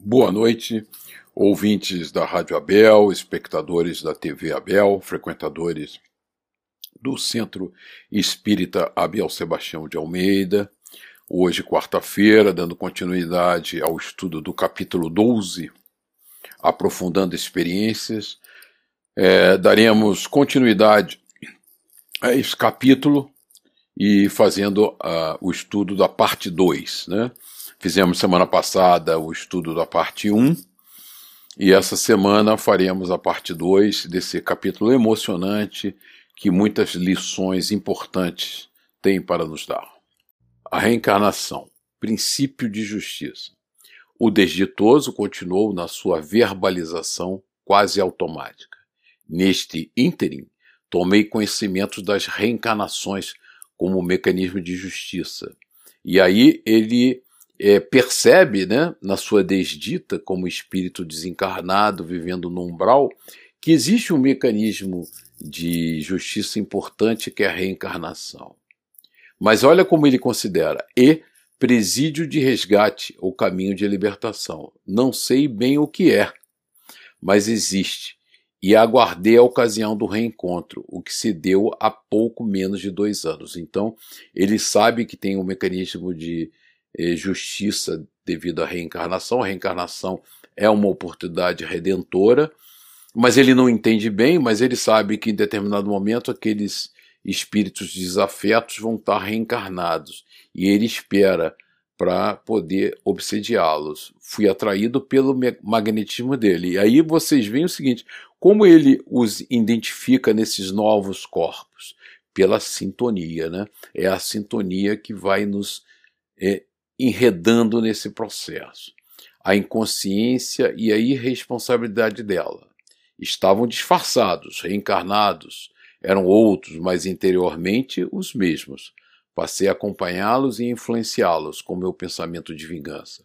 Boa noite, ouvintes da Rádio Abel, espectadores da TV Abel, frequentadores do Centro Espírita Abel Sebastião de Almeida. Hoje, quarta-feira, dando continuidade ao estudo do capítulo 12, aprofundando experiências, é, daremos continuidade a esse capítulo e fazendo uh, o estudo da parte 2, né? Fizemos semana passada o estudo da parte 1 e essa semana faremos a parte 2 desse capítulo emocionante que muitas lições importantes tem para nos dar. A reencarnação, princípio de justiça. O desditoso continuou na sua verbalização quase automática. Neste ínterim, tomei conhecimento das reencarnações como mecanismo de justiça. E aí ele é, percebe, né, na sua desdita, como espírito desencarnado vivendo no umbral, que existe um mecanismo de justiça importante que é a reencarnação. Mas olha como ele considera: e presídio de resgate ou caminho de libertação. Não sei bem o que é, mas existe. E aguardei a ocasião do reencontro, o que se deu há pouco menos de dois anos. Então, ele sabe que tem um mecanismo de justiça devido à reencarnação. A reencarnação é uma oportunidade redentora, mas ele não entende bem, mas ele sabe que em determinado momento aqueles espíritos desafetos vão estar reencarnados e ele espera para poder obsediá-los. Fui atraído pelo magnetismo dele. E aí vocês veem o seguinte: como ele os identifica nesses novos corpos? Pela sintonia, né? É a sintonia que vai nos é, enredando nesse processo. A inconsciência e a irresponsabilidade dela. Estavam disfarçados, reencarnados, eram outros, mas interiormente os mesmos. Passei a acompanhá-los e influenciá-los com meu pensamento de vingança,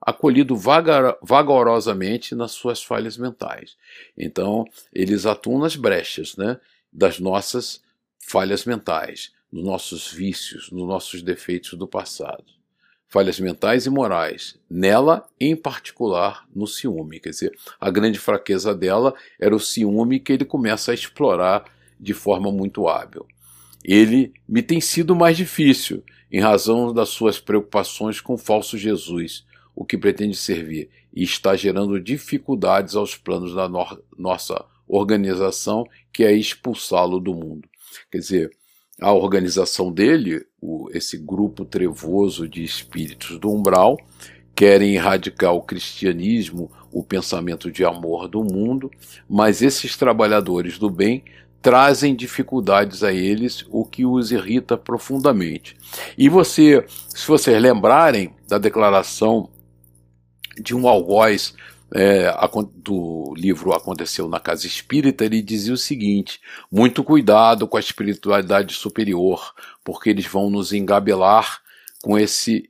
acolhido vagar, vagarosamente nas suas falhas mentais. Então, eles atuam nas brechas né, das nossas falhas mentais, nos nossos vícios, nos nossos defeitos do passado falhas mentais e morais, nela em particular no ciúme. Quer dizer, a grande fraqueza dela era o ciúme que ele começa a explorar de forma muito hábil. Ele me tem sido mais difícil em razão das suas preocupações com o falso Jesus, o que pretende servir, e está gerando dificuldades aos planos da no nossa organização, que é expulsá-lo do mundo. Quer dizer, a organização dele, o, esse grupo trevoso de espíritos do umbral, querem erradicar o cristianismo, o pensamento de amor do mundo, mas esses trabalhadores do bem trazem dificuldades a eles, o que os irrita profundamente. E você, se vocês lembrarem da declaração de um algoz é, do livro Aconteceu na Casa Espírita, ele dizia o seguinte: muito cuidado com a espiritualidade superior, porque eles vão nos engabelar com esse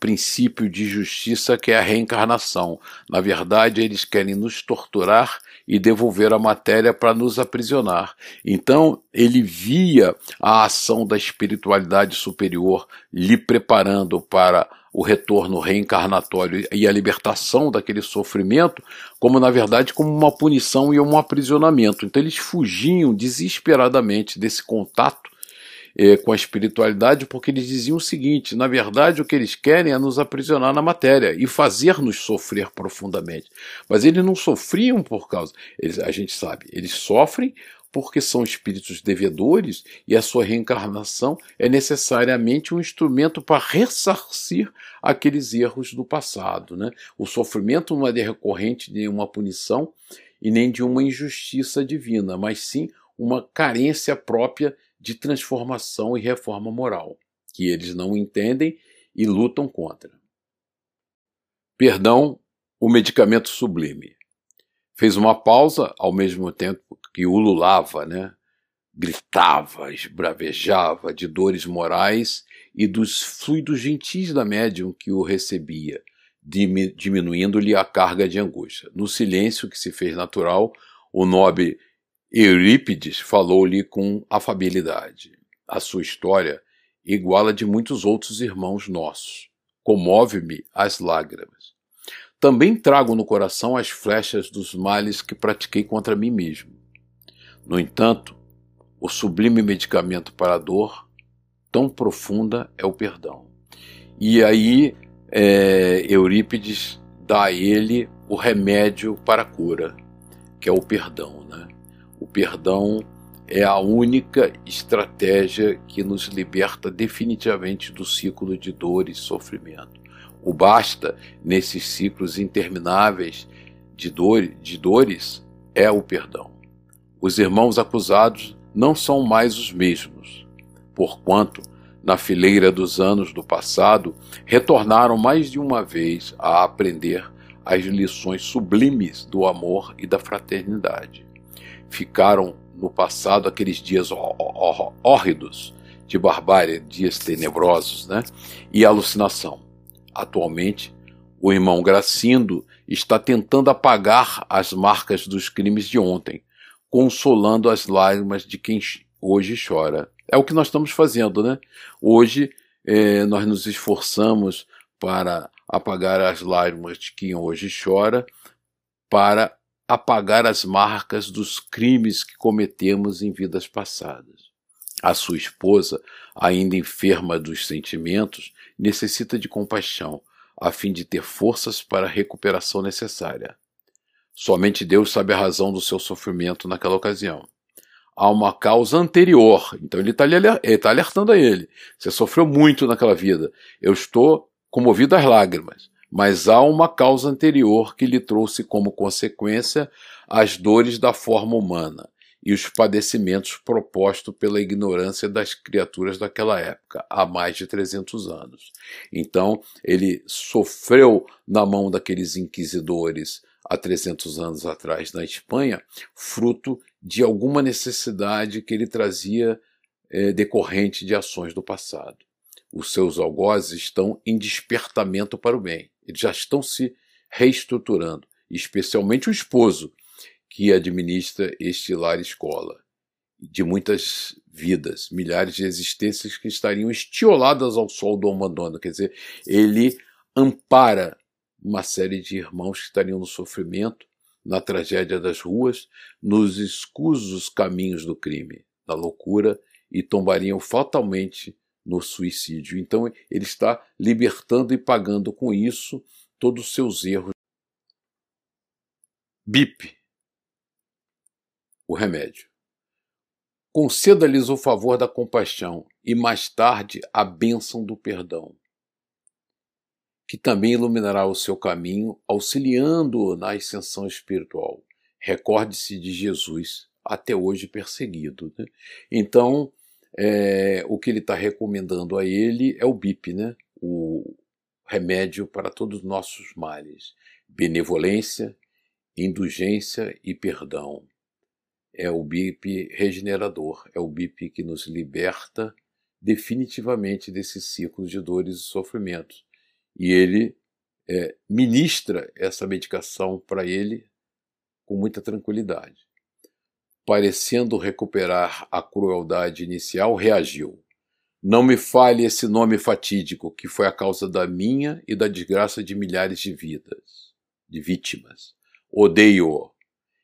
princípio de justiça que é a reencarnação. Na verdade, eles querem nos torturar e devolver a matéria para nos aprisionar. Então, ele via a ação da espiritualidade superior lhe preparando para o retorno reencarnatório e a libertação daquele sofrimento, como na verdade como uma punição e um aprisionamento. Então eles fugiam desesperadamente desse contato eh, com a espiritualidade, porque eles diziam o seguinte: na verdade, o que eles querem é nos aprisionar na matéria e fazer-nos sofrer profundamente. Mas eles não sofriam por causa. Eles, a gente sabe, eles sofrem porque são espíritos devedores e a sua reencarnação é necessariamente um instrumento para ressarcir aqueles erros do passado. Né? O sofrimento não é decorrente de uma punição e nem de uma injustiça divina, mas sim uma carência própria de transformação e reforma moral, que eles não entendem e lutam contra. Perdão, o medicamento sublime. Fez uma pausa ao mesmo tempo que ululava, né? gritava, esbravejava de dores morais e dos fluidos gentis da médium que o recebia, diminuindo-lhe a carga de angústia. No silêncio que se fez natural, o nobre Eurípides falou-lhe com afabilidade. A sua história iguala de muitos outros irmãos nossos. Comove-me as lágrimas. também trago no coração as flechas dos males que pratiquei contra mim mesmo. No entanto, o sublime medicamento para a dor, tão profunda, é o perdão. E aí é, Eurípides dá a ele o remédio para a cura, que é o perdão. Né? O perdão é a única estratégia que nos liberta definitivamente do ciclo de dor e sofrimento. O basta nesses ciclos intermináveis de, dor, de dores é o perdão. Os irmãos acusados não são mais os mesmos, porquanto, na fileira dos anos do passado, retornaram mais de uma vez a aprender as lições sublimes do amor e da fraternidade. Ficaram no passado aqueles dias hórridos de barbárie, dias tenebrosos, né? E alucinação. Atualmente, o irmão Gracindo está tentando apagar as marcas dos crimes de ontem, consolando as lágrimas de quem hoje chora. É o que nós estamos fazendo, né? Hoje eh, nós nos esforçamos para apagar as lágrimas de quem hoje chora, para apagar as marcas dos crimes que cometemos em vidas passadas. A sua esposa, ainda enferma dos sentimentos, necessita de compaixão, a fim de ter forças para a recuperação necessária. Somente Deus sabe a razão do seu sofrimento naquela ocasião. Há uma causa anterior, então ele está tá alertando a ele. Você sofreu muito naquela vida. Eu estou comovido às lágrimas mas há uma causa anterior que lhe trouxe como consequência as dores da forma humana e os padecimentos propostos pela ignorância das criaturas daquela época, há mais de 300 anos. Então, ele sofreu na mão daqueles inquisidores há 300 anos atrás na Espanha, fruto de alguma necessidade que ele trazia é, decorrente de ações do passado. Os seus algozes estão em despertamento para o bem. Eles já estão se reestruturando, especialmente o esposo, que administra este lar escola, de muitas vidas, milhares de existências que estariam estioladas ao sol do abandono. Quer dizer, ele ampara uma série de irmãos que estariam no sofrimento, na tragédia das ruas, nos escusos caminhos do crime, na loucura e tombariam fatalmente no suicídio. Então ele está libertando e pagando com isso todos os seus erros. BIP o remédio. Conceda-lhes o favor da compaixão e mais tarde a bênção do perdão, que também iluminará o seu caminho, auxiliando-o na ascensão espiritual. Recorde-se de Jesus, até hoje perseguido. Né? Então, é, o que ele está recomendando a ele é o BIP, né? o remédio para todos os nossos males: benevolência, indulgência e perdão. É o BIP regenerador, é o BIP que nos liberta definitivamente desse ciclo de dores e sofrimentos. E ele é, ministra essa medicação para ele com muita tranquilidade parecendo recuperar a crueldade inicial, reagiu. Não me fale esse nome fatídico que foi a causa da minha e da desgraça de milhares de vidas, de vítimas. Odeio-o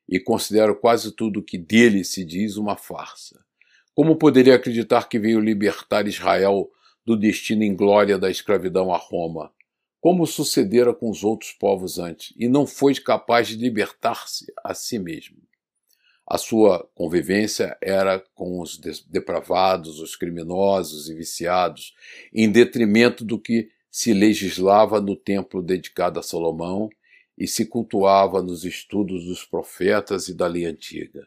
e considero quase tudo que dele se diz uma farsa. Como poderia acreditar que veio libertar Israel do destino em glória da escravidão a Roma, como sucedera com os outros povos antes, e não foi capaz de libertar-se a si mesmo? A sua convivência era com os depravados, os criminosos e viciados, em detrimento do que se legislava no templo dedicado a Salomão e se cultuava nos estudos dos profetas e da lei antiga.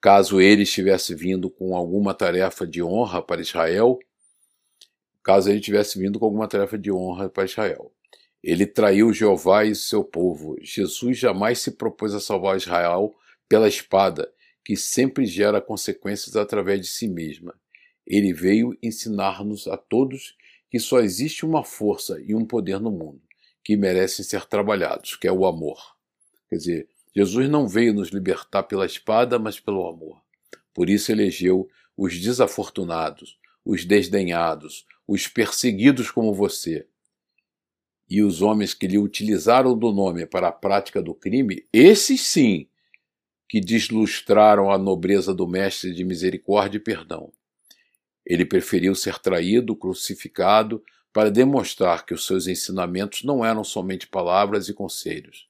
Caso ele estivesse vindo com alguma tarefa de honra para Israel, caso ele tivesse vindo com alguma tarefa de honra para Israel. Ele traiu Jeová e seu povo. Jesus jamais se propôs a salvar Israel pela espada, que sempre gera consequências através de si mesma. Ele veio ensinar-nos a todos que só existe uma força e um poder no mundo que merecem ser trabalhados, que é o amor. Quer dizer, Jesus não veio nos libertar pela espada, mas pelo amor. Por isso elegeu os desafortunados, os desdenhados, os perseguidos como você. e os homens que lhe utilizaram do nome para a prática do crime, esses sim que deslustraram a nobreza do Mestre de misericórdia e perdão. Ele preferiu ser traído, crucificado, para demonstrar que os seus ensinamentos não eram somente palavras e conselhos,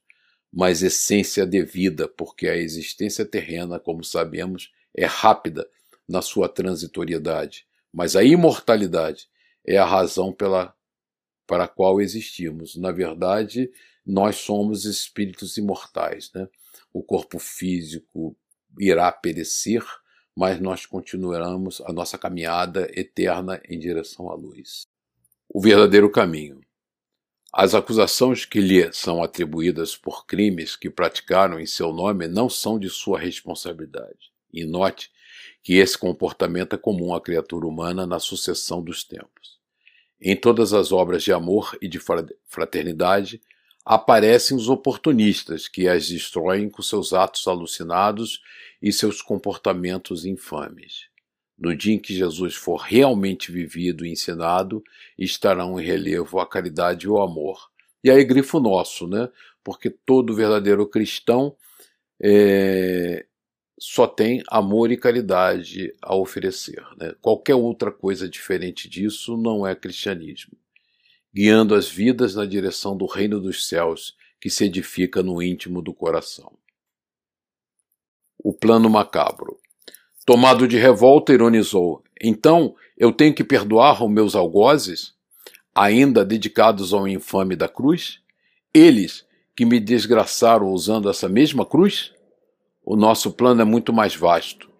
mas essência de vida, porque a existência terrena, como sabemos, é rápida na sua transitoriedade, mas a imortalidade é a razão pela para a qual existimos. Na verdade, nós somos espíritos imortais. Né? O corpo físico irá perecer, mas nós continuaremos a nossa caminhada eterna em direção à luz. O verdadeiro caminho. As acusações que lhe são atribuídas por crimes que praticaram em seu nome não são de sua responsabilidade. E note que esse comportamento é comum à criatura humana na sucessão dos tempos. Em todas as obras de amor e de fraternidade, aparecem os oportunistas que as destroem com seus atos alucinados e seus comportamentos infames. No dia em que Jesus for realmente vivido e ensinado, estarão em relevo a caridade e o amor. E aí grifo nosso, né? Porque todo verdadeiro cristão é, só tem amor e caridade a oferecer. Né? Qualquer outra coisa diferente disso não é cristianismo. Guiando as vidas na direção do reino dos céus que se edifica no íntimo do coração. O plano macabro. Tomado de revolta, ironizou: Então eu tenho que perdoar os meus algozes, ainda dedicados ao infame da cruz? Eles que me desgraçaram usando essa mesma cruz? O nosso plano é muito mais vasto.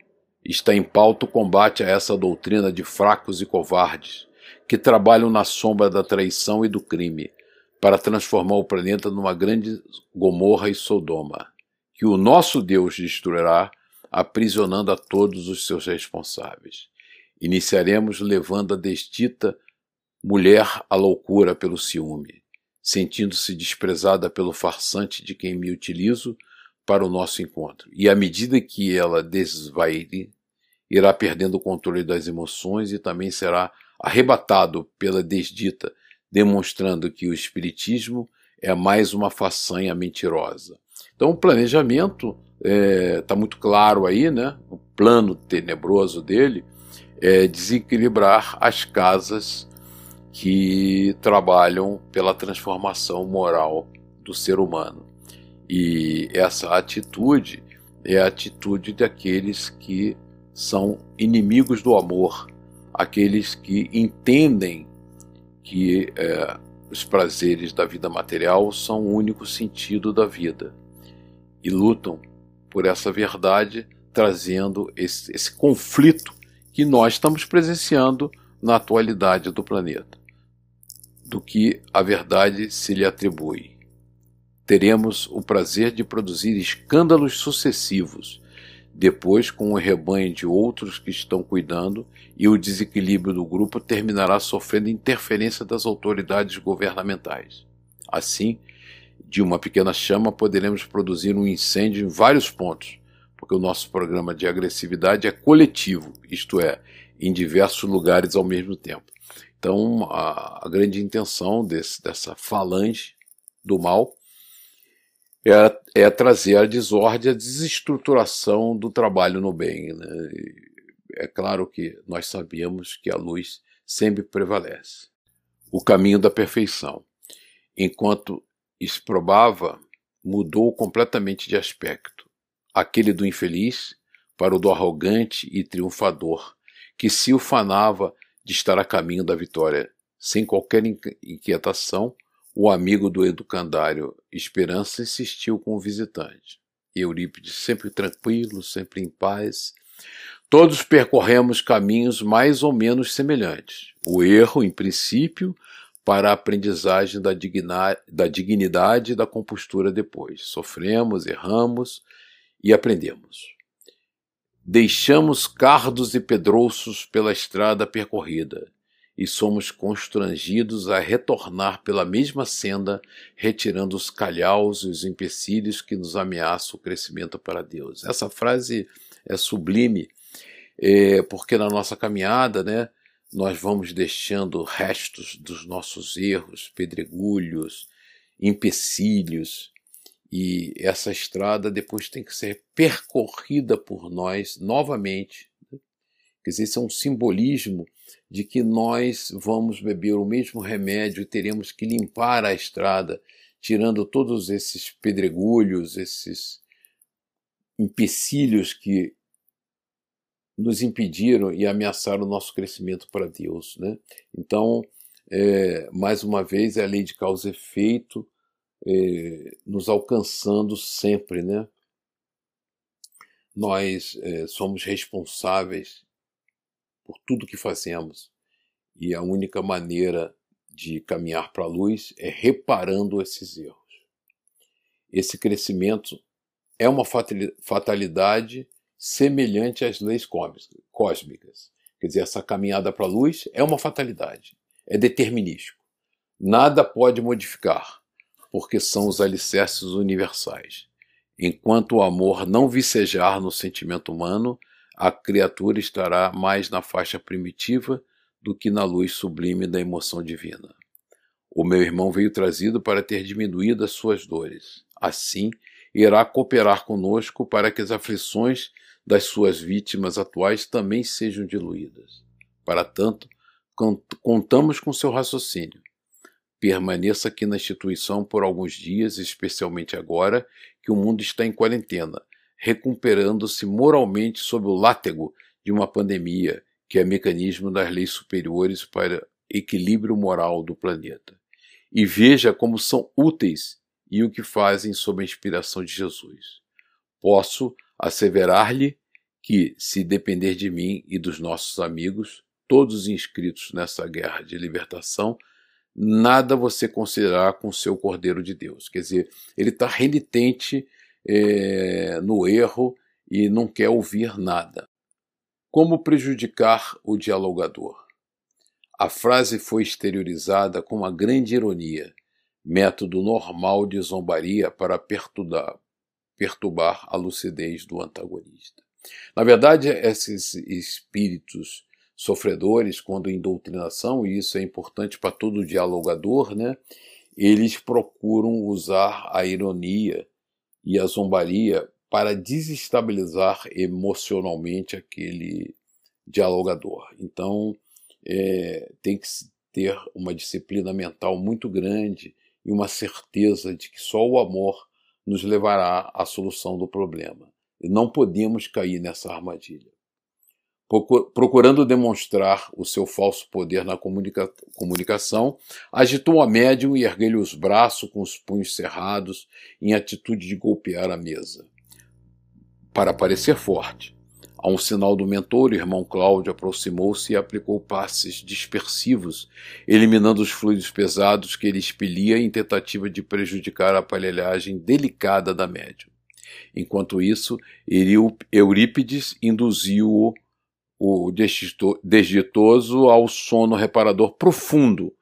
Está em pauta o combate a essa doutrina de fracos e covardes, que trabalham na sombra da traição e do crime, para transformar o planeta numa grande Gomorra e Sodoma, que o nosso Deus destruirá, aprisionando a todos os seus responsáveis. Iniciaremos levando a desdita mulher à loucura pelo ciúme, sentindo-se desprezada pelo farsante de quem me utilizo para o nosso encontro. E à medida que ela desvaire, irá perdendo o controle das emoções e também será arrebatado pela desdita, demonstrando que o espiritismo é mais uma façanha mentirosa. Então o planejamento está é, tá muito claro aí, né? O plano tenebroso dele é desequilibrar as casas que trabalham pela transformação moral do ser humano. E essa atitude é a atitude daqueles que são inimigos do amor, aqueles que entendem que é, os prazeres da vida material são o único sentido da vida e lutam por essa verdade, trazendo esse, esse conflito que nós estamos presenciando na atualidade do planeta, do que a verdade se lhe atribui teremos o prazer de produzir escândalos sucessivos, depois com o rebanho de outros que estão cuidando, e o desequilíbrio do grupo terminará sofrendo interferência das autoridades governamentais. Assim, de uma pequena chama poderemos produzir um incêndio em vários pontos, porque o nosso programa de agressividade é coletivo, isto é, em diversos lugares ao mesmo tempo. Então, a, a grande intenção desse, dessa falange do mal é, é trazer a desordem, a desestruturação do trabalho no bem. Né? É claro que nós sabemos que a luz sempre prevalece. O caminho da perfeição. Enquanto exprobava, mudou completamente de aspecto. Aquele do infeliz para o do arrogante e triunfador, que se ufanava de estar a caminho da vitória, sem qualquer inquietação o amigo do educandário Esperança insistiu com o visitante. Eurípides, sempre tranquilo, sempre em paz. Todos percorremos caminhos mais ou menos semelhantes. O erro, em princípio, para a aprendizagem da, digna, da dignidade e da compostura depois. Sofremos, erramos e aprendemos. Deixamos cardos e pedrouços pela estrada percorrida e somos constrangidos a retornar pela mesma senda, retirando os calhaus e os empecilhos que nos ameaçam o crescimento para Deus. Essa frase é sublime, é, porque na nossa caminhada, né, nós vamos deixando restos dos nossos erros, pedregulhos, empecilhos, e essa estrada depois tem que ser percorrida por nós novamente. Quer dizer, isso é um simbolismo de que nós vamos beber o mesmo remédio e teremos que limpar a estrada, tirando todos esses pedregulhos, esses empecilhos que nos impediram e ameaçaram o nosso crescimento para Deus. Né? Então, é, mais uma vez, é a lei de causa e efeito é, nos alcançando sempre. Né? Nós é, somos responsáveis por tudo que fazemos e a única maneira de caminhar para a luz é reparando esses erros. Esse crescimento é uma fatalidade semelhante às leis cósmicas. Quer dizer, essa caminhada para a luz é uma fatalidade, é determinístico. Nada pode modificar, porque são os alicerces universais. Enquanto o amor não vicejar no sentimento humano, a criatura estará mais na faixa primitiva do que na luz sublime da emoção divina. O meu irmão veio trazido para ter diminuído as suas dores. Assim, irá cooperar conosco para que as aflições das suas vítimas atuais também sejam diluídas. Para tanto, contamos com seu raciocínio. Permaneça aqui na instituição por alguns dias, especialmente agora que o mundo está em quarentena, recuperando-se moralmente sob o látego de uma pandemia, que é mecanismo das leis superiores para equilíbrio moral do planeta. E veja como são úteis e o que fazem sob a inspiração de Jesus. Posso asseverar-lhe que, se depender de mim e dos nossos amigos, todos inscritos nessa guerra de libertação, nada você considerar com seu Cordeiro de Deus. Quer dizer, ele está renitente é, no erro e não quer ouvir nada. Como prejudicar o dialogador? A frase foi exteriorizada com uma grande ironia, método normal de zombaria para perturbar, perturbar a lucidez do antagonista. Na verdade, esses espíritos sofredores, quando em doutrinação, e isso é importante para todo dialogador, né, eles procuram usar a ironia e a zombaria para desestabilizar emocionalmente aquele dialogador. Então, é, tem que ter uma disciplina mental muito grande e uma certeza de que só o amor nos levará à solução do problema. E não podemos cair nessa armadilha. Procurando demonstrar o seu falso poder na comunica comunicação, agitou a médium e ergueu-lhe os braços com os punhos cerrados, em atitude de golpear a mesa. Para parecer forte, a um sinal do mentor, o irmão Cláudio aproximou-se e aplicou passes dispersivos, eliminando os fluidos pesados que ele expelia em tentativa de prejudicar a aparelhagem delicada da médium. Enquanto isso, Eurípides induziu o desditoso ao sono reparador profundo,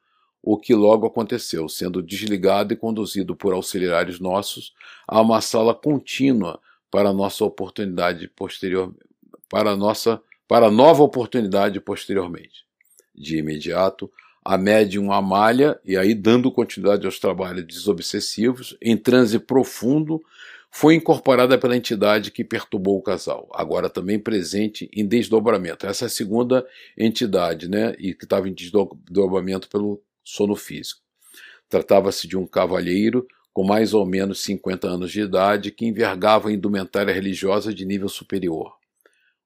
o que logo aconteceu, sendo desligado e conduzido por auxiliares nossos a uma sala contínua para nossa oportunidade posterior, para nossa para nova oportunidade posteriormente. De imediato, a médium Amália, e aí dando continuidade aos trabalhos desobsessivos, em transe profundo, foi incorporada pela entidade que perturbou o casal, agora também presente em desdobramento. Essa é a segunda entidade, né, e que estava em desdobramento pelo sono físico. Tratava-se de um cavalheiro com mais ou menos 50 anos de idade que envergava indumentária religiosa de nível superior.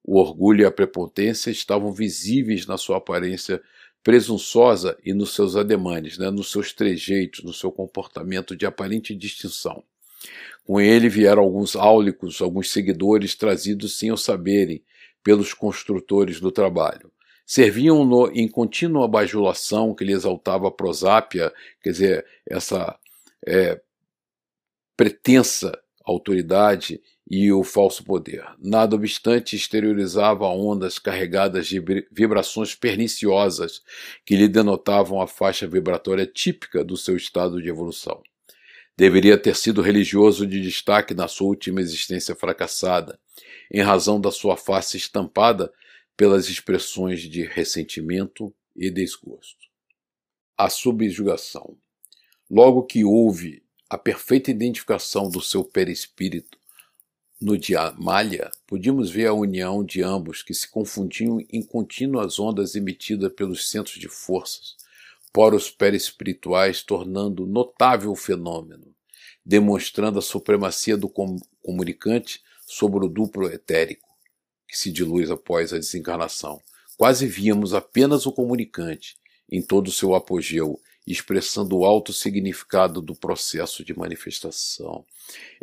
O orgulho e a prepotência estavam visíveis na sua aparência presunçosa e nos seus ademanes, né, nos seus trejeitos, no seu comportamento de aparente distinção. Com ele vieram alguns áulicos, alguns seguidores trazidos sem o saberem pelos construtores do trabalho. Serviam-no em contínua bajulação que lhe exaltava a prosápia, quer dizer, essa é, pretensa autoridade e o falso poder. Nada obstante, exteriorizava ondas carregadas de vibrações perniciosas que lhe denotavam a faixa vibratória típica do seu estado de evolução. Deveria ter sido religioso de destaque na sua última existência fracassada, em razão da sua face estampada pelas expressões de ressentimento, e desgosto. A subjugação. Logo que houve a perfeita identificação do seu perispírito no Diamalha, podíamos ver a união de ambos que se confundiam em contínuas ondas emitidas pelos centros de forças, poros perispirituais, tornando notável o fenômeno, demonstrando a supremacia do comunicante sobre o duplo etérico, que se dilui após a desencarnação. Quase víamos apenas o comunicante, em todo o seu apogeu, expressando o alto significado do processo de manifestação.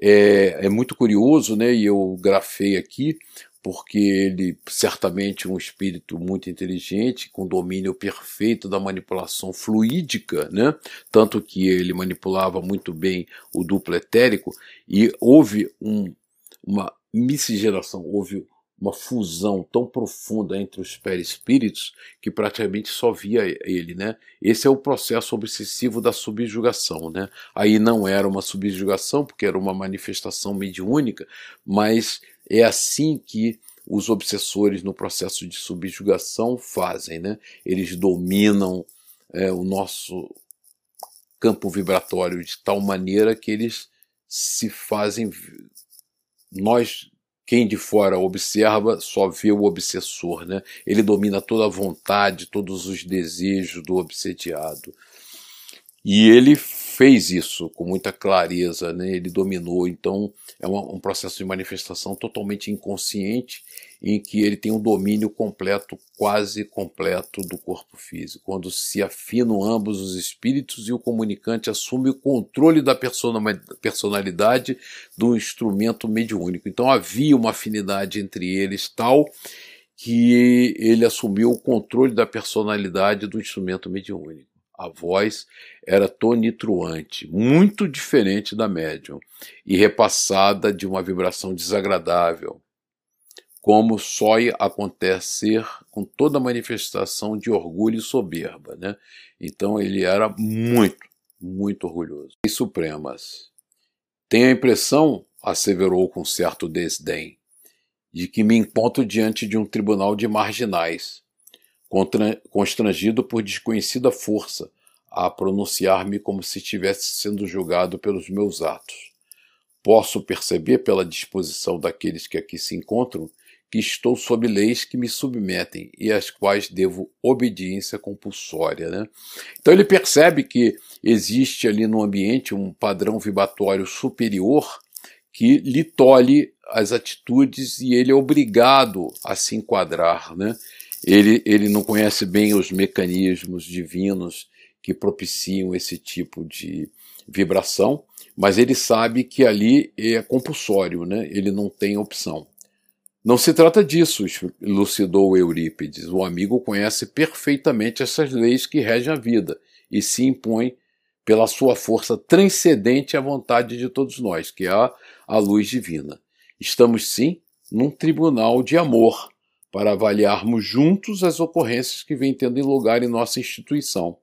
É, é muito curioso, né? E eu grafei aqui porque ele certamente um espírito muito inteligente, com domínio perfeito da manipulação fluídica, né? Tanto que ele manipulava muito bem o duplo etérico e houve um, uma miscigenação, houve uma fusão tão profunda entre os perispíritos que praticamente só via ele, né? Esse é o processo obsessivo da subjugação, né? Aí não era uma subjugação porque era uma manifestação mediúnica, mas é assim que os obsessores no processo de subjugação fazem, né? Eles dominam é, o nosso campo vibratório de tal maneira que eles se fazem nós quem de fora observa só vê o obsessor, né? Ele domina toda a vontade, todos os desejos do obsediado. E ele fez isso com muita clareza, né? ele dominou. Então, é uma, um processo de manifestação totalmente inconsciente, em que ele tem um domínio completo, quase completo, do corpo físico. Quando se afinam ambos os espíritos e o comunicante assume o controle da personalidade do instrumento mediúnico. Então, havia uma afinidade entre eles tal que ele assumiu o controle da personalidade do instrumento mediúnico. A voz era tonitruante, muito diferente da médium, e repassada de uma vibração desagradável, como só acontecer com toda manifestação de orgulho e soberba. Né? Então ele era muito, muito orgulhoso. E Supremas. Tenho a impressão, asseverou com certo desdém, de que me encontro diante de um tribunal de marginais constrangido por desconhecida força a pronunciar-me como se estivesse sendo julgado pelos meus atos. Posso perceber pela disposição daqueles que aqui se encontram que estou sob leis que me submetem e às quais devo obediência compulsória. Né? Então ele percebe que existe ali no ambiente um padrão vibratório superior que lhe tolhe as atitudes e ele é obrigado a se enquadrar. Né? Ele, ele não conhece bem os mecanismos divinos que propiciam esse tipo de vibração, mas ele sabe que ali é compulsório, né? ele não tem opção. Não se trata disso, elucidou Eurípides. O amigo conhece perfeitamente essas leis que regem a vida e se impõe pela sua força transcendente à vontade de todos nós, que é a, a luz divina. Estamos, sim, num tribunal de amor para avaliarmos juntos as ocorrências que vêm tendo lugar em nossa instituição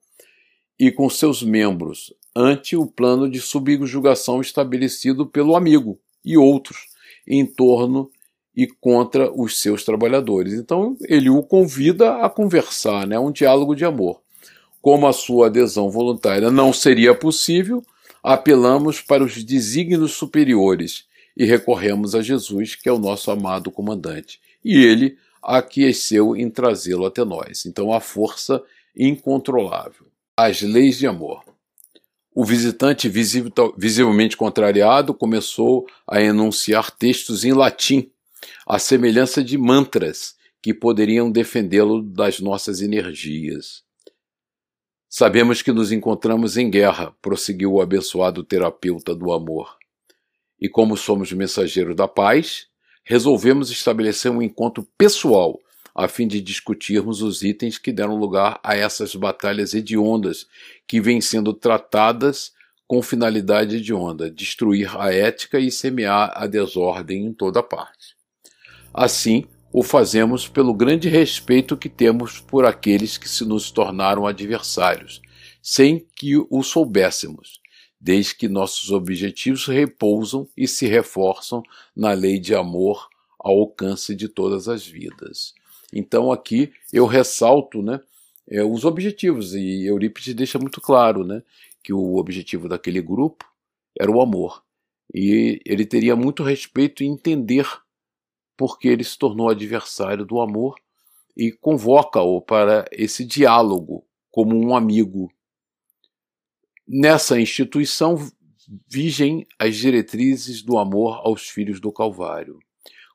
e com seus membros ante o plano de subjugação estabelecido pelo amigo e outros em torno e contra os seus trabalhadores. Então ele o convida a conversar, né, um diálogo de amor. Como a sua adesão voluntária não seria possível, apelamos para os desígnios superiores e recorremos a Jesus, que é o nosso amado comandante. E ele aqueceu em trazê-lo até nós. Então a força incontrolável. As leis de amor. O visitante, visivelmente contrariado, começou a enunciar textos em latim à semelhança de mantras que poderiam defendê-lo das nossas energias. Sabemos que nos encontramos em guerra, prosseguiu o abençoado terapeuta do amor. E como somos mensageiros da paz, resolvemos estabelecer um encontro pessoal a fim de discutirmos os itens que deram lugar a essas batalhas hediondas que vêm sendo tratadas com finalidade hedionda, destruir a ética e semear a desordem em toda parte. Assim, o fazemos pelo grande respeito que temos por aqueles que se nos tornaram adversários, sem que o soubéssemos, desde que nossos objetivos repousam e se reforçam na lei de amor ao alcance de todas as vidas. Então aqui eu ressalto né, é, os objetivos, e Eurípides deixa muito claro né, que o objetivo daquele grupo era o amor. E ele teria muito respeito em entender porque ele se tornou adversário do amor e convoca-o para esse diálogo como um amigo. Nessa instituição vigem as diretrizes do amor aos filhos do Calvário,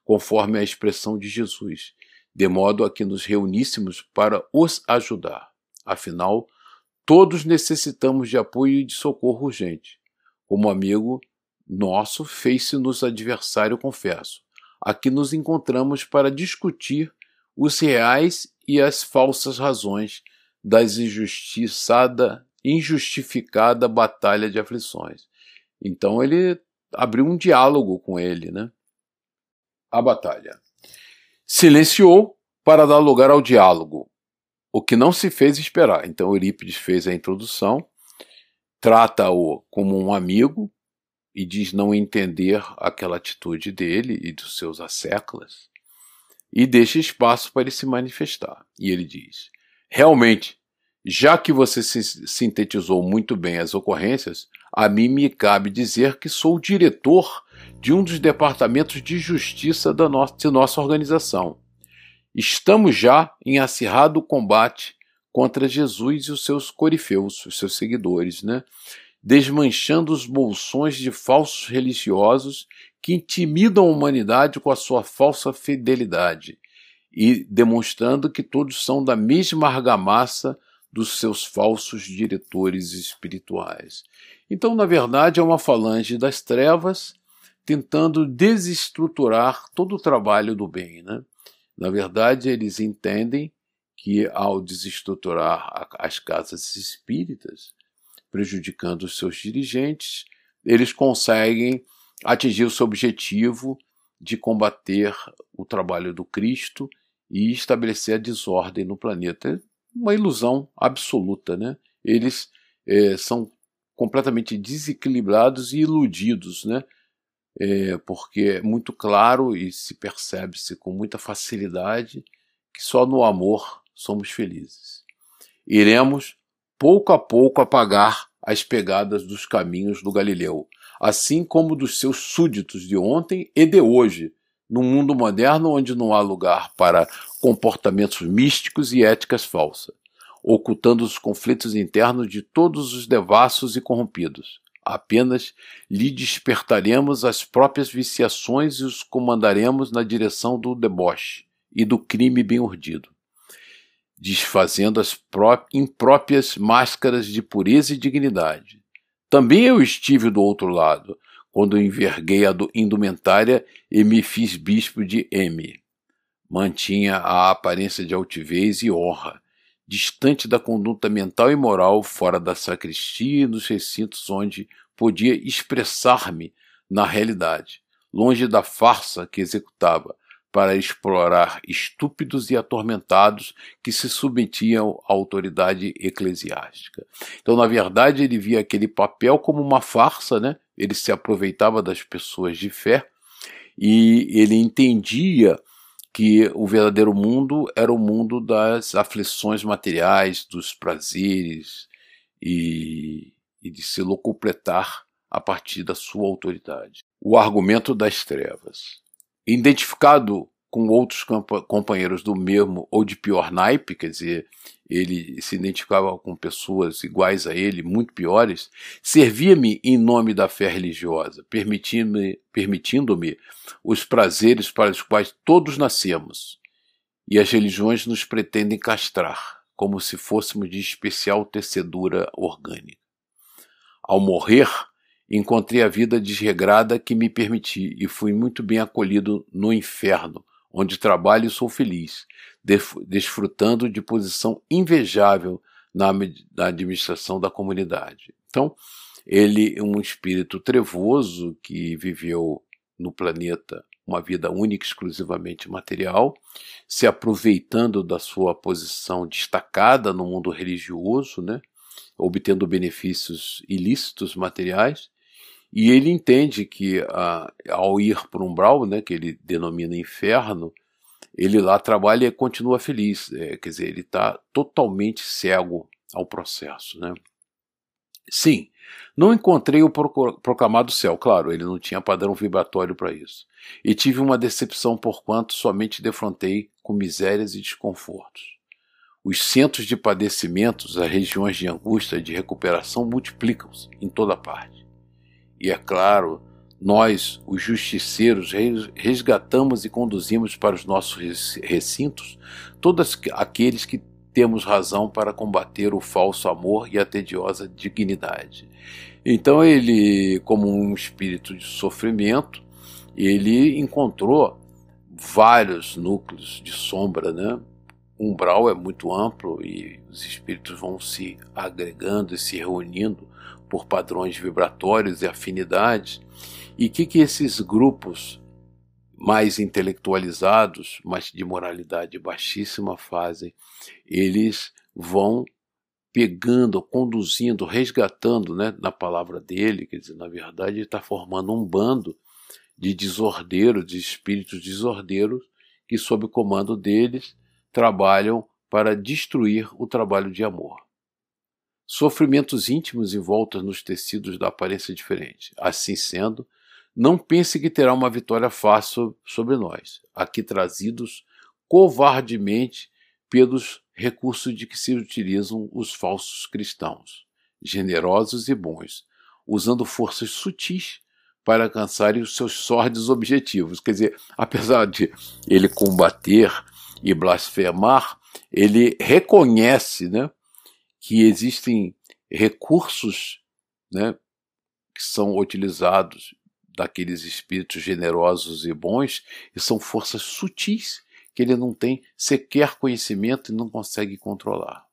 conforme a expressão de Jesus, de modo a que nos reuníssemos para os ajudar. Afinal, todos necessitamos de apoio e de socorro urgente. Como amigo nosso, fez-se-nos adversário, confesso. Aqui nos encontramos para discutir os reais e as falsas razões das injustiçada, injustificada batalha de aflições. Então ele abriu um diálogo com ele, né? A batalha. Silenciou para dar lugar ao diálogo, o que não se fez esperar. Então Eurípides fez a introdução, trata-o como um amigo e diz não entender aquela atitude dele e dos seus asseclas e deixa espaço para ele se manifestar. E ele diz: Realmente, já que você sintetizou muito bem as ocorrências, a mim me cabe dizer que sou diretor de um dos departamentos de justiça da nossa, de nossa organização. Estamos já em acirrado combate contra Jesus e os seus corifeus, os seus seguidores, né? desmanchando os bolsões de falsos religiosos que intimidam a humanidade com a sua falsa fidelidade e demonstrando que todos são da mesma argamassa dos seus falsos diretores espirituais. Então, na verdade, é uma falange das trevas tentando desestruturar todo o trabalho do bem. Né? Na verdade, eles entendem que ao desestruturar as casas espíritas, prejudicando os seus dirigentes, eles conseguem atingir o seu objetivo de combater o trabalho do Cristo e estabelecer a desordem no planeta. Uma ilusão absoluta, né? Eles é, são completamente desequilibrados e iludidos, né? É, porque é muito claro e se percebe-se com muita facilidade que só no amor somos felizes. Iremos pouco a pouco apagar as pegadas dos caminhos do Galileu, assim como dos seus súditos de ontem e de hoje, num mundo moderno onde não há lugar para comportamentos místicos e éticas falsas, ocultando os conflitos internos de todos os devassos e corrompidos. Apenas lhe despertaremos as próprias viciações e os comandaremos na direção do deboche e do crime bem urdido desfazendo as impróprias máscaras de pureza e dignidade. Também eu estive do outro lado, quando enverguei a indumentária e me fiz bispo de M. Mantinha a aparência de altivez e honra, distante da conduta mental e moral fora da sacristia e nos recintos onde podia expressar-me na realidade, longe da farsa que executava, para explorar estúpidos e atormentados que se submetiam à autoridade eclesiástica. Então, na verdade, ele via aquele papel como uma farsa, né? Ele se aproveitava das pessoas de fé e ele entendia que o verdadeiro mundo era o mundo das aflições materiais, dos prazeres e, e de se locupletar a partir da sua autoridade. O argumento das trevas identificado com outros companheiros do mesmo ou de pior naipe, quer dizer, ele se identificava com pessoas iguais a ele, muito piores, servia-me em nome da fé religiosa, permitindo-me permitindo os prazeres para os quais todos nascemos. E as religiões nos pretendem castrar, como se fôssemos de especial tecedura orgânica. Ao morrer, encontrei a vida desregrada que me permiti e fui muito bem acolhido no inferno, onde trabalho e sou feliz, desfrutando de posição invejável na, na administração da comunidade. Então, ele é um espírito trevoso que viveu no planeta uma vida única exclusivamente material, se aproveitando da sua posição destacada no mundo religioso, né, obtendo benefícios ilícitos materiais, e ele entende que ao ir para um umbral, né, que ele denomina inferno, ele lá trabalha e continua feliz. É, quer dizer, ele está totalmente cego ao processo. Né? Sim, não encontrei o proclamado céu, claro, ele não tinha padrão vibratório para isso. E tive uma decepção porquanto somente defrontei com misérias e desconfortos. Os centros de padecimentos, as regiões de angústia e de recuperação multiplicam-se em toda parte. E é claro, nós, os justiceiros, resgatamos e conduzimos para os nossos recintos todos aqueles que temos razão para combater o falso amor e a tediosa dignidade. Então ele, como um espírito de sofrimento, ele encontrou vários núcleos de sombra, né? O umbral é muito amplo e os espíritos vão se agregando e se reunindo por padrões vibratórios e afinidades. E o que, que esses grupos mais intelectualizados, mas de moralidade baixíssima fazem? Eles vão pegando, conduzindo, resgatando, né, na palavra dele, quer dizer, na verdade, ele está formando um bando de desordeiros, de espíritos desordeiros, que, sob o comando deles, trabalham para destruir o trabalho de amor. Sofrimentos íntimos envoltos nos tecidos da aparência diferente. Assim sendo, não pense que terá uma vitória fácil sobre nós, aqui trazidos covardemente pelos recursos de que se utilizam os falsos cristãos, generosos e bons, usando forças sutis para alcançarem os seus sórdidos objetivos. Quer dizer, apesar de ele combater e blasfemar, ele reconhece né, que existem recursos né, que são utilizados daqueles espíritos generosos e bons, e são forças sutis que ele não tem sequer conhecimento e não consegue controlar.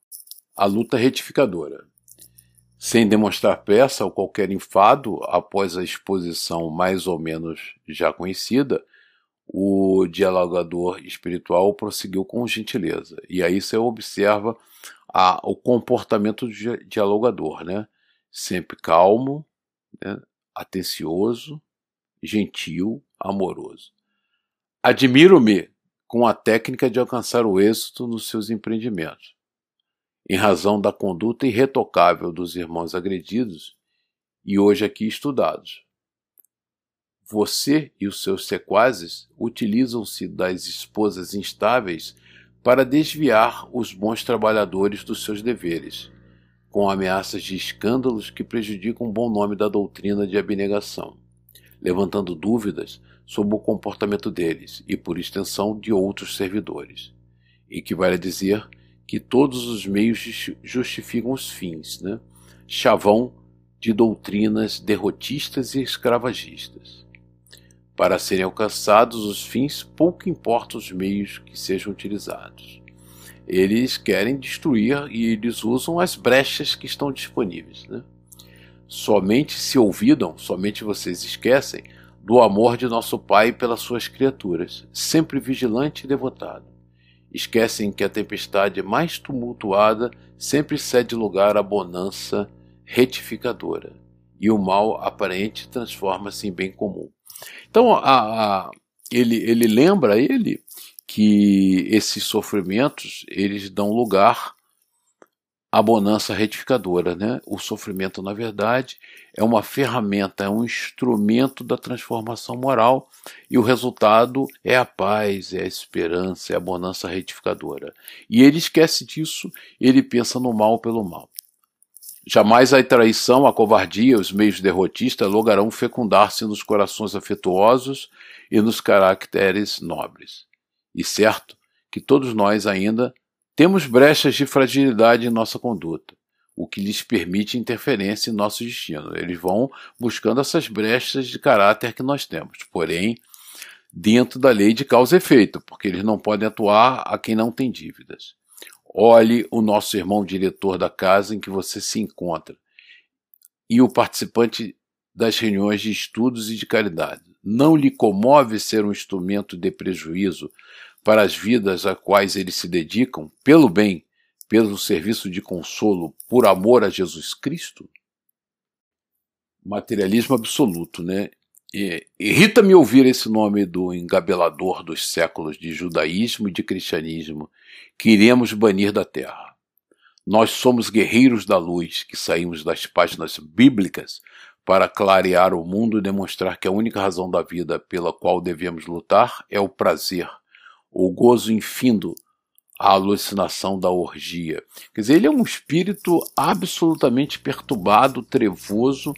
A luta retificadora. Sem demonstrar peça ou qualquer enfado, após a exposição mais ou menos já conhecida, o dialogador espiritual prosseguiu com gentileza. E aí você observa a, o comportamento do dialogador, né? Sempre calmo, né? atencioso, gentil, amoroso. Admiro-me com a técnica de alcançar o êxito nos seus empreendimentos em razão da conduta irretocável dos irmãos agredidos e hoje aqui estudados. Você e os seus sequazes utilizam-se das esposas instáveis para desviar os bons trabalhadores dos seus deveres, com ameaças de escândalos que prejudicam o bom nome da doutrina de abnegação, levantando dúvidas sobre o comportamento deles e, por extensão, de outros servidores. E que vale dizer que todos os meios justificam os fins, né? chavão de doutrinas derrotistas e escravagistas. Para serem alcançados os fins, pouco importa os meios que sejam utilizados. Eles querem destruir e eles usam as brechas que estão disponíveis. Né? Somente se ouvidam, somente vocês esquecem do amor de nosso Pai pelas suas criaturas, sempre vigilante e devotado esquecem que a tempestade mais tumultuada sempre cede lugar à bonança retificadora, e o mal aparente transforma-se em bem comum. Então, a, a, ele, ele lembra ele que esses sofrimentos eles dão lugar à bonança retificadora, né? O sofrimento, na verdade, é uma ferramenta, é um instrumento da transformação moral e o resultado é a paz, é a esperança, é a bonança retificadora. E ele esquece disso, ele pensa no mal pelo mal. Jamais a traição, a covardia, os meios derrotistas logarão fecundar-se nos corações afetuosos e nos caracteres nobres. E certo que todos nós ainda temos brechas de fragilidade em nossa conduta o que lhes permite interferência em nosso destino. Eles vão buscando essas brechas de caráter que nós temos, porém, dentro da lei de causa e efeito, porque eles não podem atuar a quem não tem dívidas. Olhe o nosso irmão diretor da casa em que você se encontra e o participante das reuniões de estudos e de caridade. Não lhe comove ser um instrumento de prejuízo para as vidas a quais eles se dedicam, pelo bem pelo serviço de consolo por amor a Jesus Cristo? Materialismo absoluto, né? Irrita-me ouvir esse nome do engabelador dos séculos de judaísmo e de cristianismo que iremos banir da terra. Nós somos guerreiros da luz que saímos das páginas bíblicas para clarear o mundo e demonstrar que a única razão da vida pela qual devemos lutar é o prazer, o gozo infindo, a alucinação da orgia. Quer dizer, ele é um espírito absolutamente perturbado, trevoso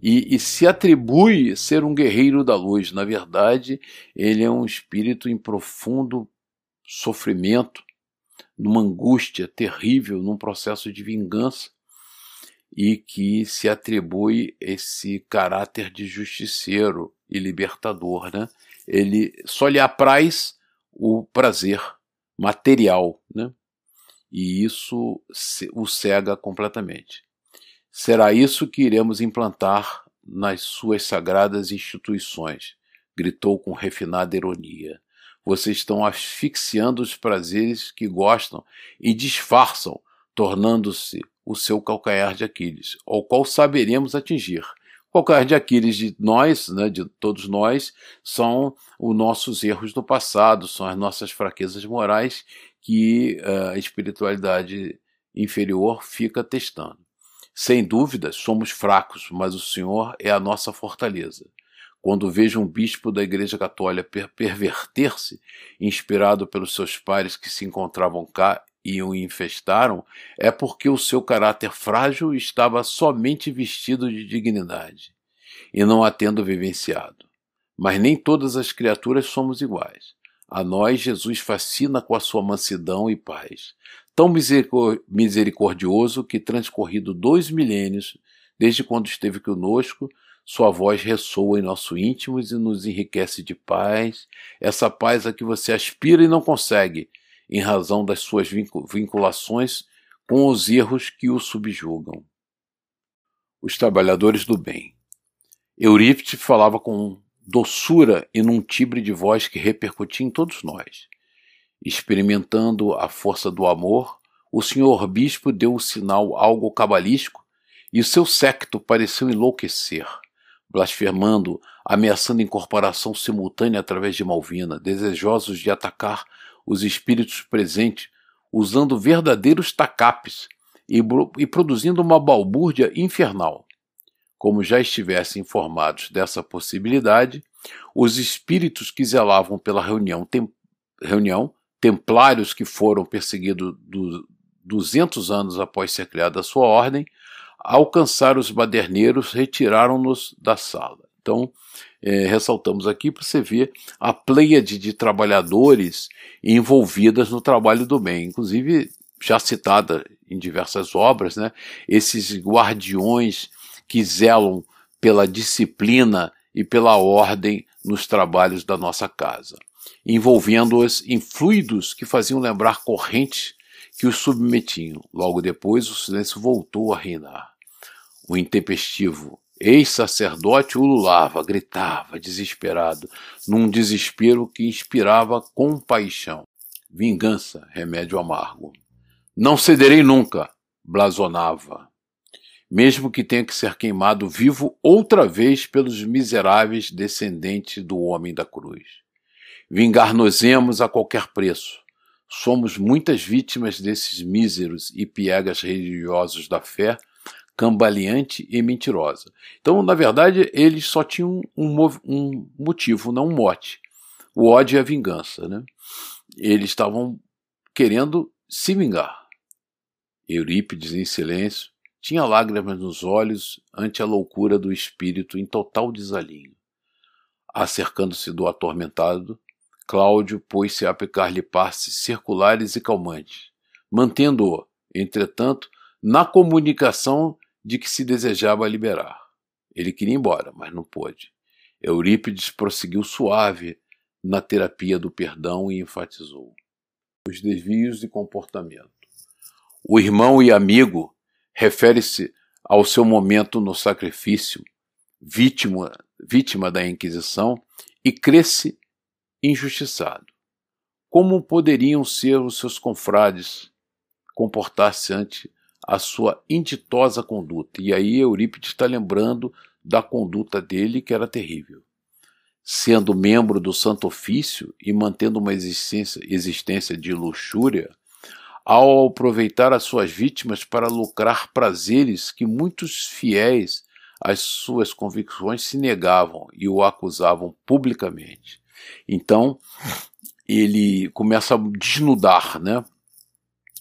e, e, se atribui ser um guerreiro da luz. Na verdade, ele é um espírito em profundo sofrimento, numa angústia terrível, num processo de vingança e que se atribui esse caráter de justiceiro e libertador, né? Ele só lhe apraz o prazer material, né? E isso o cega completamente. Será isso que iremos implantar nas suas sagradas instituições, gritou com refinada ironia. Vocês estão asfixiando os prazeres que gostam e disfarçam, tornando-se o seu calcanhar de Aquiles, ao qual saberemos atingir. O calcanhar de Aquiles de nós, né, de todos nós, são os nossos erros do passado, são as nossas fraquezas morais que uh, a espiritualidade inferior fica testando. Sem dúvida, somos fracos, mas o Senhor é a nossa fortaleza. Quando vejo um bispo da Igreja Católica per perverter-se, inspirado pelos seus pares que se encontravam cá e o infestaram, é porque o seu caráter frágil estava somente vestido de dignidade, e não a tendo vivenciado. Mas nem todas as criaturas somos iguais. A nós Jesus fascina com a sua mansidão e paz, tão misericordioso que, transcorrido dois milênios, desde quando esteve conosco, sua voz ressoa em nosso íntimo e nos enriquece de paz, essa paz a que você aspira e não consegue, em razão das suas vinculações com os erros que o subjugam. Os trabalhadores do bem. Eurípides falava com doçura e num timbre de voz que repercutia em todos nós. Experimentando a força do amor, o senhor bispo deu o sinal algo cabalístico e o seu séquito pareceu enlouquecer blasfemando, ameaçando incorporação simultânea através de Malvina, desejosos de atacar os espíritos presentes, usando verdadeiros tacapes e, e produzindo uma balbúrdia infernal. Como já estivessem informados dessa possibilidade, os espíritos que zelavam pela reunião, tem, reunião templários que foram perseguidos do, 200 anos após ser criada a sua ordem, alcançar os baderneiros, retiraram-nos da sala. Então, é, ressaltamos aqui para você ver a pleiade de trabalhadores envolvidas no trabalho do bem, inclusive já citada em diversas obras, né, esses guardiões que zelam pela disciplina e pela ordem nos trabalhos da nossa casa, envolvendo-os em fluidos que faziam lembrar correntes que os submetiam. Logo depois, o silêncio voltou a reinar. O intempestivo ex-sacerdote ululava, gritava, desesperado, num desespero que inspirava compaixão. Vingança, remédio amargo. Não cederei nunca, blasonava. Mesmo que tenha que ser queimado vivo outra vez pelos miseráveis descendentes do homem da cruz. Vingar-nos-emos a qualquer preço. Somos muitas vítimas desses míseros e piegas religiosos da fé cambaleante e mentirosa. Então, na verdade, eles só tinham um, um motivo, não um mote. O ódio e a vingança. Né? Eles estavam querendo se vingar. Eurípides, em silêncio, tinha lágrimas nos olhos ante a loucura do espírito em total desalinho. Acercando-se do atormentado, Cláudio pôs-se a aplicar-lhe passes circulares e calmantes, mantendo-o, entretanto, na comunicação de que se desejava liberar. Ele queria ir embora, mas não pôde. Eurípides prosseguiu suave na terapia do perdão e enfatizou os desvios de comportamento. O irmão e amigo refere-se ao seu momento no sacrifício, vítima, vítima da Inquisição, e cresce injustiçado. Como poderiam ser os seus confrades comportar-se ante a sua inditosa conduta. E aí Eurípides está lembrando da conduta dele, que era terrível. Sendo membro do Santo Ofício e mantendo uma existência, existência de luxúria, ao aproveitar as suas vítimas para lucrar prazeres que muitos fiéis às suas convicções se negavam e o acusavam publicamente. Então, ele começa a desnudar né,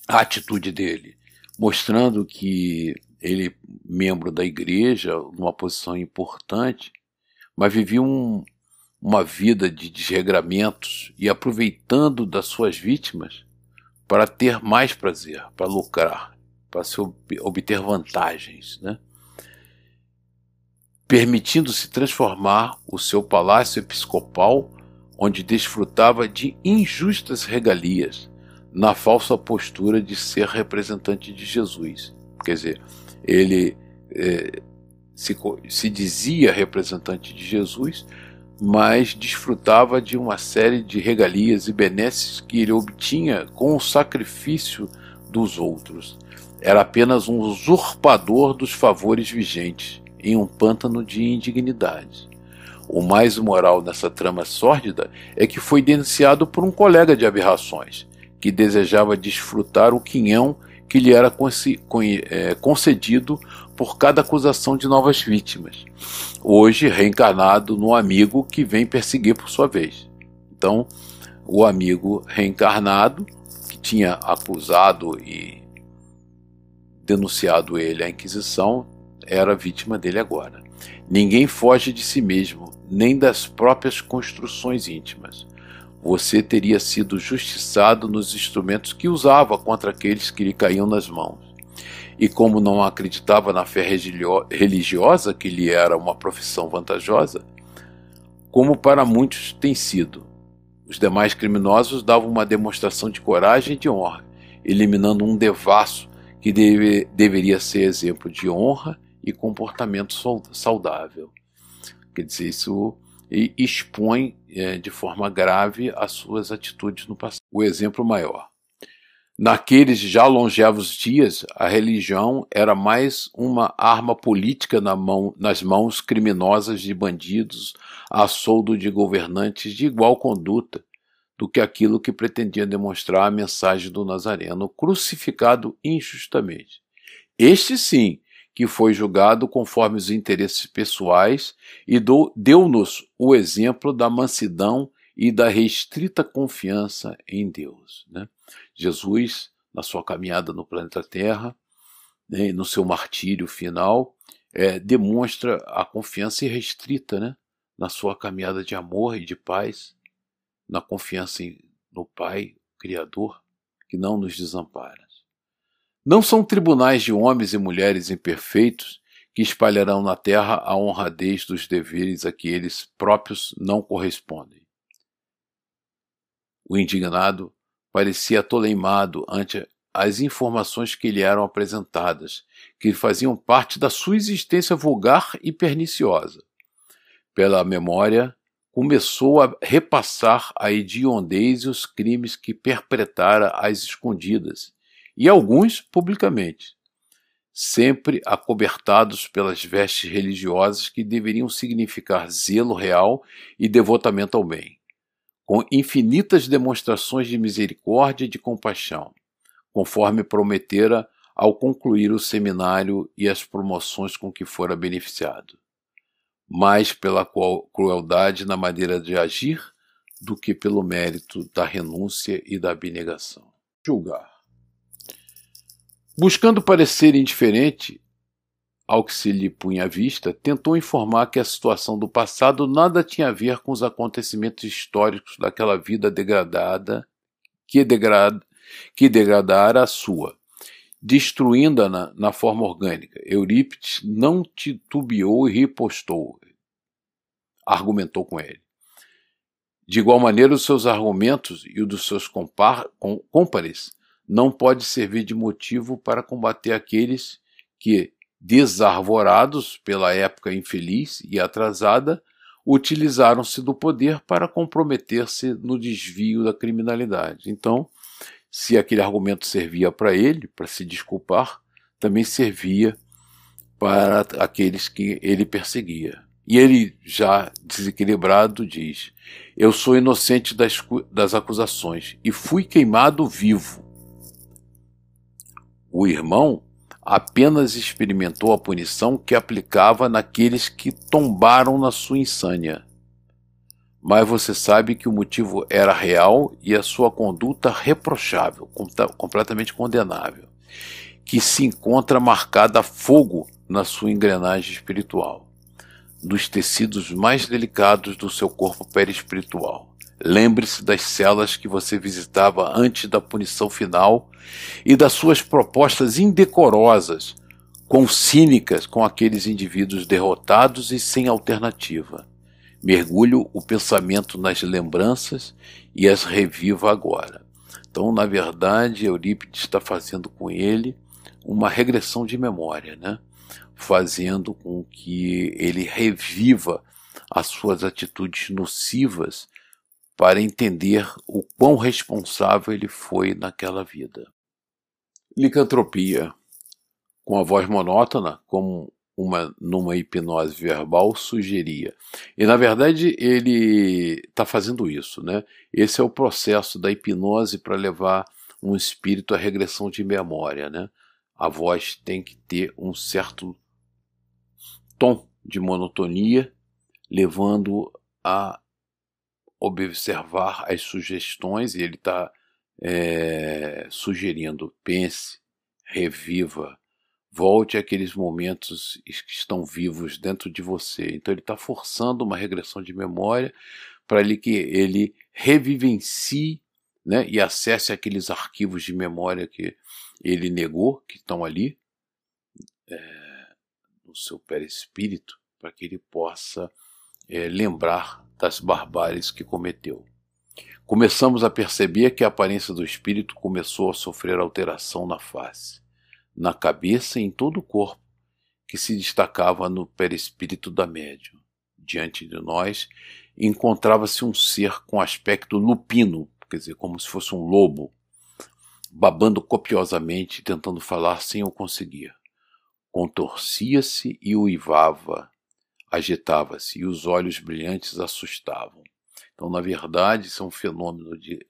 a atitude dele, mostrando que ele, membro da igreja, numa posição importante, mas vivia um, uma vida de desregramentos e aproveitando das suas vítimas para ter mais prazer, para lucrar, para se obter vantagens, né? permitindo-se transformar o seu palácio episcopal, onde desfrutava de injustas regalias, na falsa postura de ser representante de Jesus. Quer dizer, ele é, se, se dizia representante de Jesus, mas desfrutava de uma série de regalias e benesses que ele obtinha com o sacrifício dos outros. Era apenas um usurpador dos favores vigentes, em um pântano de indignidade. O mais imoral nessa trama sórdida é que foi denunciado por um colega de aberrações, que desejava desfrutar o quinhão que lhe era é, concedido por cada acusação de novas vítimas, hoje reencarnado no amigo que vem perseguir por sua vez. Então, o amigo reencarnado, que tinha acusado e denunciado ele à Inquisição, era vítima dele agora. Ninguém foge de si mesmo, nem das próprias construções íntimas. Você teria sido justiçado nos instrumentos que usava contra aqueles que lhe caíam nas mãos e como não acreditava na fé religiosa, que lhe era uma profissão vantajosa, como para muitos tem sido. Os demais criminosos davam uma demonstração de coragem e de honra, eliminando um devasso que deve, deveria ser exemplo de honra e comportamento saudável. Quer dizer, isso expõe é, de forma grave as suas atitudes no passado. O exemplo maior. Naqueles já longevos dias, a religião era mais uma arma política na mão, nas mãos criminosas de bandidos a soldo de governantes de igual conduta do que aquilo que pretendia demonstrar a mensagem do Nazareno crucificado injustamente. Este sim, que foi julgado conforme os interesses pessoais e deu-nos o exemplo da mansidão e da restrita confiança em Deus. Né? Jesus, na sua caminhada no planeta Terra, né, no seu martírio final, é, demonstra a confiança irrestrita né, na sua caminhada de amor e de paz, na confiança em, no Pai Criador, que não nos desampara. Não são tribunais de homens e mulheres imperfeitos que espalharão na terra a honradez dos deveres a que eles próprios não correspondem. O indignado parecia atoleimado ante as informações que lhe eram apresentadas, que faziam parte da sua existência vulgar e perniciosa. Pela memória, começou a repassar a hediondez e os crimes que perpetrara às escondidas, e alguns publicamente, sempre acobertados pelas vestes religiosas que deveriam significar zelo real e devotamento ao bem com infinitas demonstrações de misericórdia e de compaixão, conforme prometera ao concluir o seminário e as promoções com que fora beneficiado, mais pela crueldade na maneira de agir do que pelo mérito da renúncia e da abnegação. Julgar. Buscando parecer indiferente, ao que se lhe punha à vista, tentou informar que a situação do passado nada tinha a ver com os acontecimentos históricos daquela vida degradada que, degrada, que degradara a sua, destruindo-a na, na, forma orgânica. Eurípides não titubeou e ripostou, argumentou com ele. De igual maneira, os seus argumentos e os dos seus cômpares não pode servir de motivo para combater aqueles que, desarvorados pela época infeliz e atrasada, utilizaram-se do poder para comprometer-se no desvio da criminalidade. Então, se aquele argumento servia para ele, para se desculpar, também servia para aqueles que ele perseguia. E ele, já desequilibrado, diz: Eu sou inocente das, das acusações e fui queimado vivo. O irmão apenas experimentou a punição que aplicava naqueles que tombaram na sua insânia. Mas você sabe que o motivo era real e a sua conduta reprochável, completamente condenável, que se encontra marcada a fogo na sua engrenagem espiritual dos tecidos mais delicados do seu corpo perispiritual. Lembre-se das celas que você visitava antes da punição final e das suas propostas indecorosas, com cínicas com aqueles indivíduos derrotados e sem alternativa. Mergulho o pensamento nas lembranças e as reviva agora. Então, na verdade, Eurípides está fazendo com ele uma regressão de memória, né? fazendo com que ele reviva as suas atitudes nocivas para entender o quão responsável ele foi naquela vida. Licantropia, com a voz monótona, como uma numa hipnose verbal sugeria. E na verdade ele está fazendo isso, né? Esse é o processo da hipnose para levar um espírito à regressão de memória, né? A voz tem que ter um certo tom de monotonia, levando a observar as sugestões, e ele está é, sugerindo: pense, reviva, volte àqueles momentos que estão vivos dentro de você. Então, ele está forçando uma regressão de memória para ele que ele revivencie né, e acesse aqueles arquivos de memória que ele negou, que estão ali. É, no seu perispírito para que ele possa é, lembrar das barbáries que cometeu. Começamos a perceber que a aparência do espírito começou a sofrer alteração na face, na cabeça e em todo o corpo, que se destacava no perispírito da médium. Diante de nós encontrava-se um ser com aspecto lupino, quer dizer, como se fosse um lobo, babando copiosamente, tentando falar sem o conseguir contorcia-se e uivava, agitava-se, e os olhos brilhantes assustavam. Então, na verdade, isso é um fenômeno de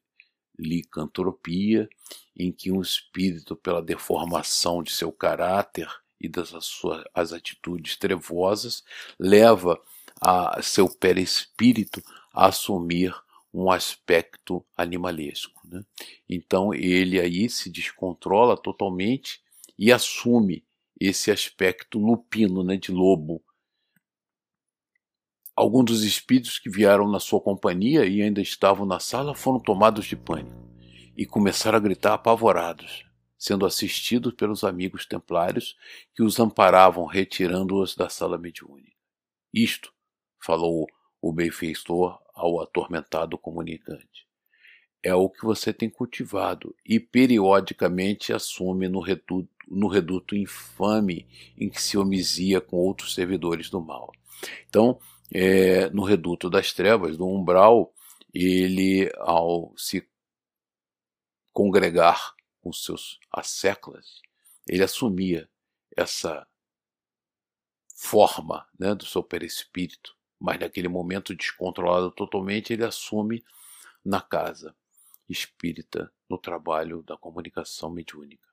licantropia, em que um espírito, pela deformação de seu caráter e das suas as atitudes trevosas, leva a seu perispírito a assumir um aspecto animalesco. Né? Então ele aí se descontrola totalmente e assume esse aspecto lupino, né, de lobo. Alguns dos espíritos que vieram na sua companhia e ainda estavam na sala foram tomados de pânico e começaram a gritar apavorados, sendo assistidos pelos amigos templários que os amparavam, retirando-os da sala mediúnica. Isto, falou o benfeitor ao atormentado comunicante, é o que você tem cultivado e periodicamente assume no reduto no reduto infame em que se homizia com outros servidores do mal. Então, é, no reduto das trevas, do umbral, ele, ao se congregar com seus asseclas, ele assumia essa forma né, do seu perispírito, mas naquele momento descontrolado totalmente, ele assume na casa espírita, no trabalho da comunicação mediúnica.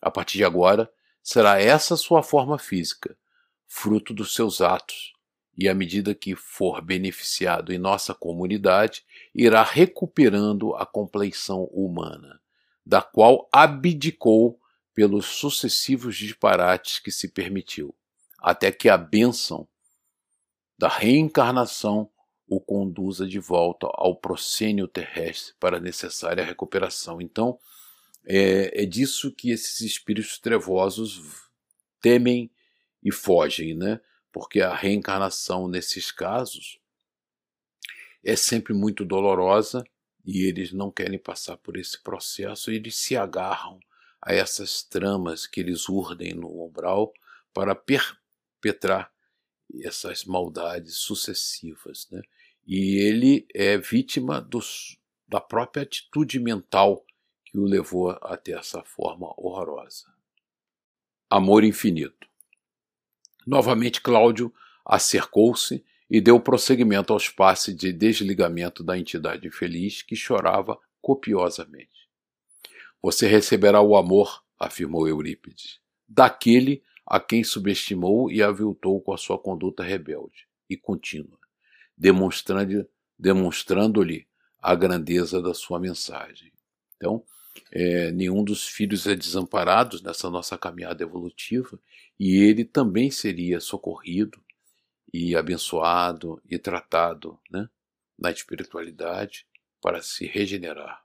A partir de agora, será essa sua forma física, fruto dos seus atos, e à medida que for beneficiado em nossa comunidade, irá recuperando a compleição humana, da qual abdicou pelos sucessivos disparates que se permitiu, até que a bênção da reencarnação o conduza de volta ao proscênio terrestre para a necessária recuperação. Então, é, é disso que esses espíritos trevosos temem e fogem, né? Porque a reencarnação nesses casos é sempre muito dolorosa e eles não querem passar por esse processo, e eles se agarram a essas tramas que eles urdem no umbral para perpetrar essas maldades sucessivas. Né? E ele é vítima dos, da própria atitude mental que o levou até essa forma horrorosa. Amor infinito. Novamente, Cláudio acercou-se e deu prosseguimento aos passes de desligamento da entidade infeliz que chorava copiosamente. Você receberá o amor, afirmou Eurípides, daquele a quem subestimou e aviltou com a sua conduta rebelde e contínua, demonstrando-lhe demonstrando a grandeza da sua mensagem. Então, é, nenhum dos filhos é desamparado nessa nossa caminhada evolutiva e ele também seria socorrido e abençoado e tratado né, na espiritualidade para se regenerar.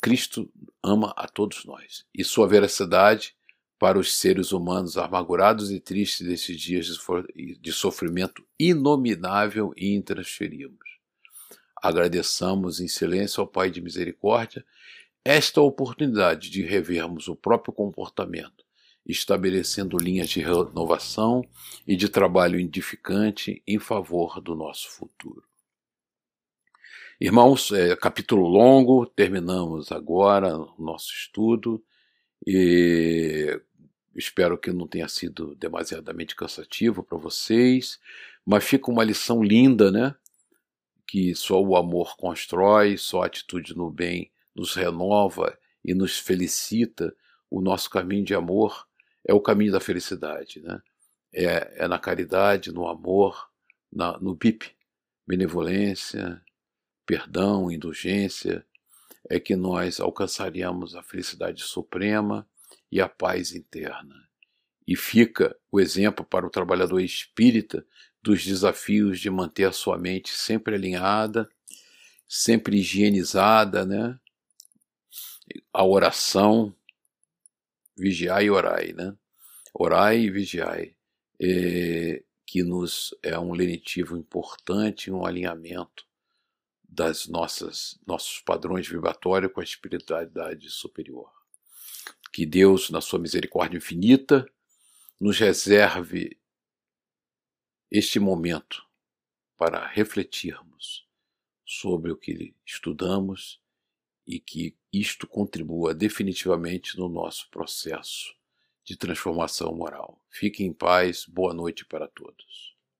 Cristo ama a todos nós e sua veracidade para os seres humanos amargurados e tristes desses dias de sofrimento inominável e intransferível. Agradeçamos em silêncio ao Pai de Misericórdia esta oportunidade de revermos o próprio comportamento, estabelecendo linhas de renovação e de trabalho edificante em favor do nosso futuro. Irmãos, é, capítulo longo, terminamos agora o nosso estudo e espero que não tenha sido demasiadamente cansativo para vocês, mas fica uma lição linda, né? Que só o amor constrói, só a atitude no bem nos renova e nos felicita. O nosso caminho de amor é o caminho da felicidade, né? É, é na caridade, no amor, na, no BIP, benevolência, perdão, indulgência, é que nós alcançaríamos a felicidade suprema e a paz interna. E fica o exemplo para o trabalhador espírita dos desafios de manter a sua mente sempre alinhada, sempre higienizada, né? A oração, vigiai e orai, né? Orai e vigiai, é, que nos é um lenitivo importante, um alinhamento das nossas nossos padrões vibratórios com a espiritualidade superior. Que Deus, na sua misericórdia infinita, nos reserve este momento para refletirmos sobre o que estudamos e que isto contribua definitivamente no nosso processo de transformação moral. Fiquem em paz, boa noite para todos.